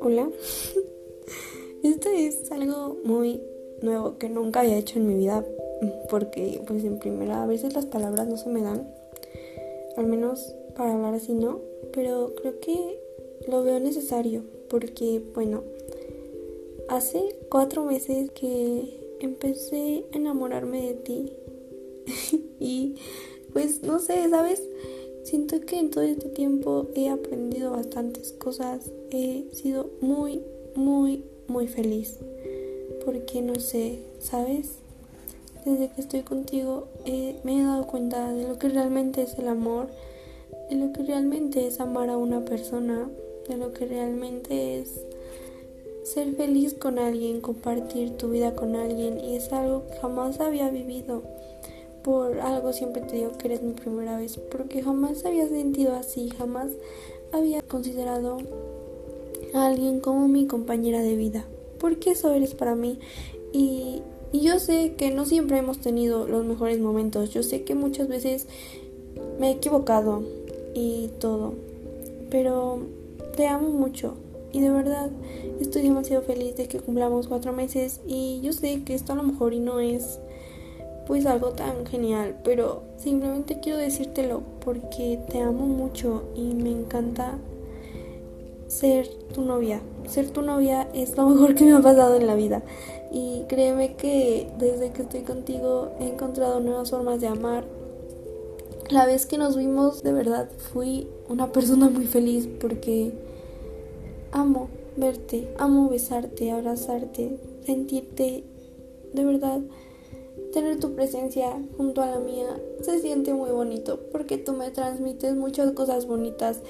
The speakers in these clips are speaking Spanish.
Hola. Esto es algo muy nuevo que nunca había hecho en mi vida porque pues en primera a veces las palabras no se me dan. Al menos para hablar así no, pero creo que lo veo necesario porque bueno, hace cuatro meses que empecé a enamorarme de ti y pues no sé, ¿sabes? Siento que en todo este tiempo he aprendido bastantes cosas. He sido muy, muy, muy feliz. Porque no sé, ¿sabes? Desde que estoy contigo me he dado cuenta de lo que realmente es el amor, de lo que realmente es amar a una persona, de lo que realmente es ser feliz con alguien, compartir tu vida con alguien. Y es algo que jamás había vivido por algo siempre te digo que eres mi primera vez, porque jamás había sentido así, jamás había considerado a alguien como mi compañera de vida, porque eso eres para mí. Y, yo sé que no siempre hemos tenido los mejores momentos, yo sé que muchas veces me he equivocado y todo, pero te amo mucho y de verdad estoy demasiado feliz de que cumplamos cuatro meses y yo sé que esto a lo mejor y no es pues algo tan genial, pero simplemente quiero decírtelo porque te amo mucho y me encanta ser tu novia. Ser tu novia es lo mejor que me ha pasado en la vida. Y créeme que desde que estoy contigo he encontrado nuevas formas de amar. La vez que nos vimos, de verdad, fui una persona muy feliz porque amo verte, amo besarte, abrazarte, sentirte, de verdad tener tu presencia junto a la mía se siente muy bonito porque tú me transmites muchas cosas bonitas.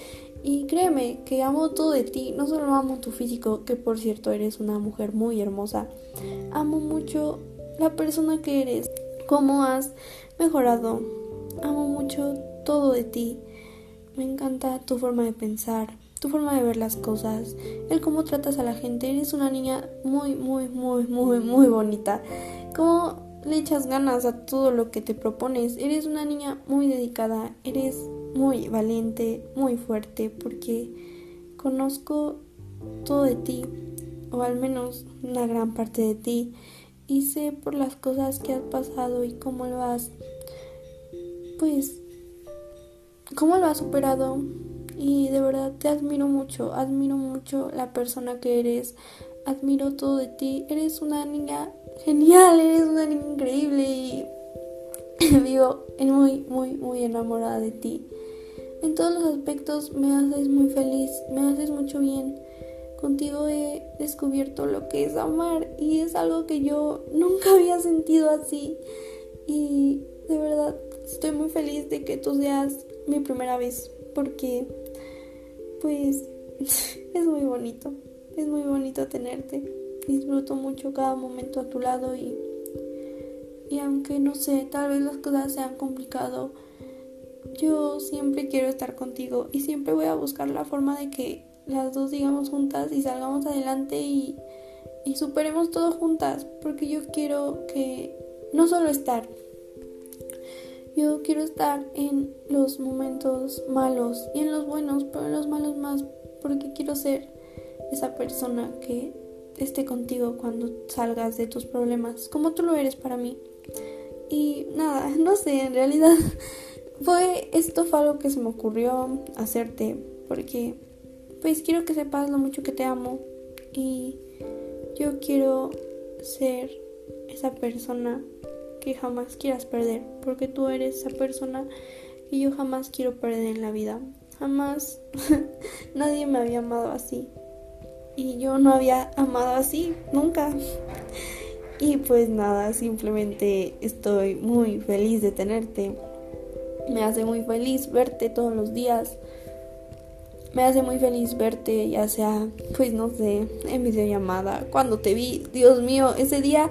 Y créeme que amo todo de ti, no solo amo tu físico, que por cierto eres una mujer muy hermosa, amo mucho la persona que eres, cómo has mejorado, amo mucho todo de ti, me encanta tu forma de pensar, tu forma de ver las cosas, el cómo tratas a la gente, eres una niña muy, muy, muy, muy, muy bonita, le echas ganas a todo lo que te propones. Eres una niña muy dedicada, eres muy valiente, muy fuerte, porque conozco todo de ti, o al menos una gran parte de ti, y sé por las cosas que has pasado y cómo lo has, pues, cómo lo has superado. Y de verdad te admiro mucho, admiro mucho la persona que eres, admiro todo de ti. Eres una niña genial, eres una niña increíble y vivo muy, muy, muy enamorada de ti. En todos los aspectos me haces muy feliz, me haces mucho bien. Contigo he descubierto lo que es amar y es algo que yo nunca había sentido así. Y de verdad estoy muy feliz de que tú seas mi primera vez porque pues es muy bonito, es muy bonito tenerte. Disfruto mucho cada momento a tu lado y, y aunque no sé, tal vez las cosas sean complicado, yo siempre quiero estar contigo y siempre voy a buscar la forma de que las dos sigamos juntas y salgamos adelante y, y superemos todo juntas, porque yo quiero que no solo estar, yo quiero estar en los momentos malos y en los buenos, pero en los malos más, porque quiero ser esa persona que esté contigo cuando salgas de tus problemas, como tú lo eres para mí. Y nada, no sé, en realidad fue esto fue algo que se me ocurrió hacerte porque pues quiero que sepas lo mucho que te amo y yo quiero ser esa persona que jamás quieras perder, porque tú eres esa persona que yo jamás quiero perder en la vida. Jamás nadie me había amado así y yo no había amado así nunca. Y pues nada, simplemente estoy muy feliz de tenerte. Me hace muy feliz verte todos los días. Me hace muy feliz verte, ya sea, pues no sé, en videollamada. Cuando te vi, Dios mío, ese día,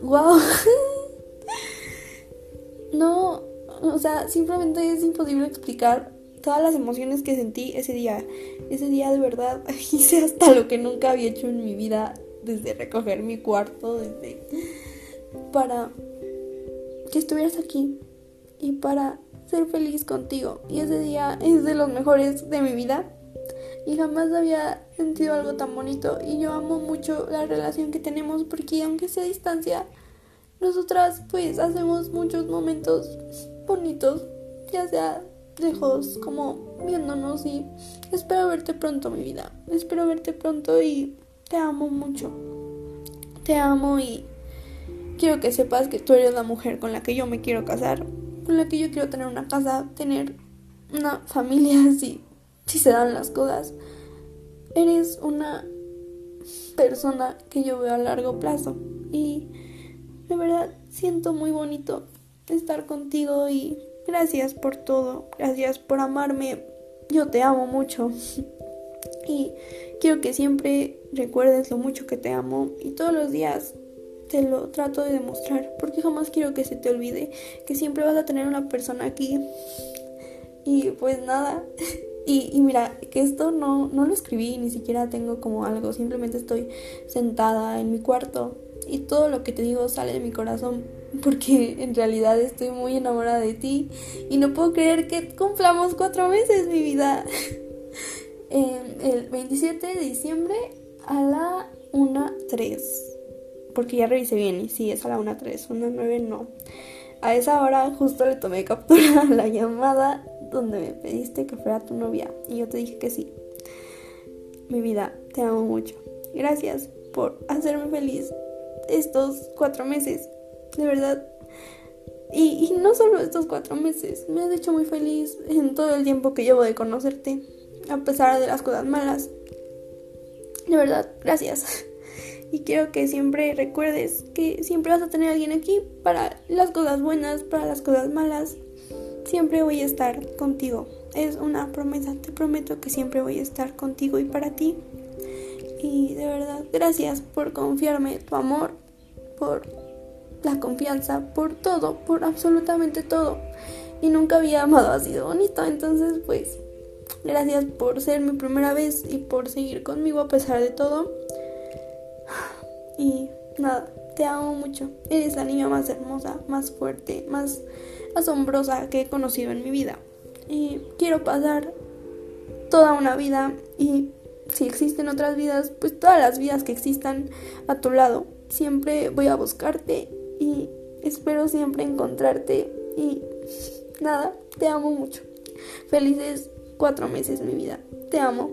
wow. no, o sea, simplemente es imposible explicar todas las emociones que sentí ese día. Ese día de verdad hice hasta lo que nunca había hecho en mi vida, desde recoger mi cuarto, desde para que estuvieras aquí y para ser feliz contigo. Y ese día es de los mejores de mi vida. Y jamás había sentido algo tan bonito. Y yo amo mucho la relación que tenemos porque aunque sea a distancia, nosotras pues hacemos muchos momentos bonitos. Ya sea lejos, como viéndonos. Y espero verte pronto, mi vida. Espero verte pronto y te amo mucho. Te amo y quiero que sepas que tú eres la mujer con la que yo me quiero casar con la que yo quiero tener una casa, tener una familia si, si se dan las cosas. Eres una persona que yo veo a largo plazo y de verdad siento muy bonito estar contigo y gracias por todo, gracias por amarme, yo te amo mucho. Y quiero que siempre recuerdes lo mucho que te amo. Y todos los días te lo trato de demostrar, porque jamás quiero que se te olvide que siempre vas a tener una persona aquí. Y pues nada, y, mira, que esto no, no lo escribí, ni siquiera tengo como algo, simplemente estoy sentada en mi cuarto y todo lo que te digo sale de mi corazón porque en realidad estoy muy enamorada de ti y no puedo creer que cumplamos cuatro meses mi vida. el 27 de diciembre a la 1.3 porque ya revisé bien y sí, es a la 1.3, 1.9 no. A esa hora justo le tomé captura a la llamada donde me pediste que fuera tu novia y yo te dije que sí. Mi vida, te amo mucho. Gracias por hacerme feliz estos cuatro meses, de verdad. Y, no solo estos cuatro meses, me has hecho muy feliz en todo el tiempo que llevo de conocerte, a pesar de las cosas malas. De verdad, gracias. Y quiero que siempre recuerdes que siempre vas a tener alguien aquí para las cosas buenas, para las cosas malas. Siempre voy a estar contigo. Es una promesa, te prometo que siempre voy a estar contigo y para ti. Y de verdad, gracias por confiarme tu amor, por la confianza, por todo, por absolutamente todo. Y nunca había amado así de bonito. Entonces, pues, gracias por ser mi primera vez y por seguir conmigo a pesar de todo. Y nada, te amo mucho. Eres la niña más hermosa, más fuerte, más asombrosa que he conocido en mi vida. Y quiero pasar toda una vida y si existen otras vidas, pues todas las vidas que existan a tu lado. Siempre voy a buscarte y espero siempre encontrarte y nada, te amo mucho. Felices cuatro meses mi vida. Te amo.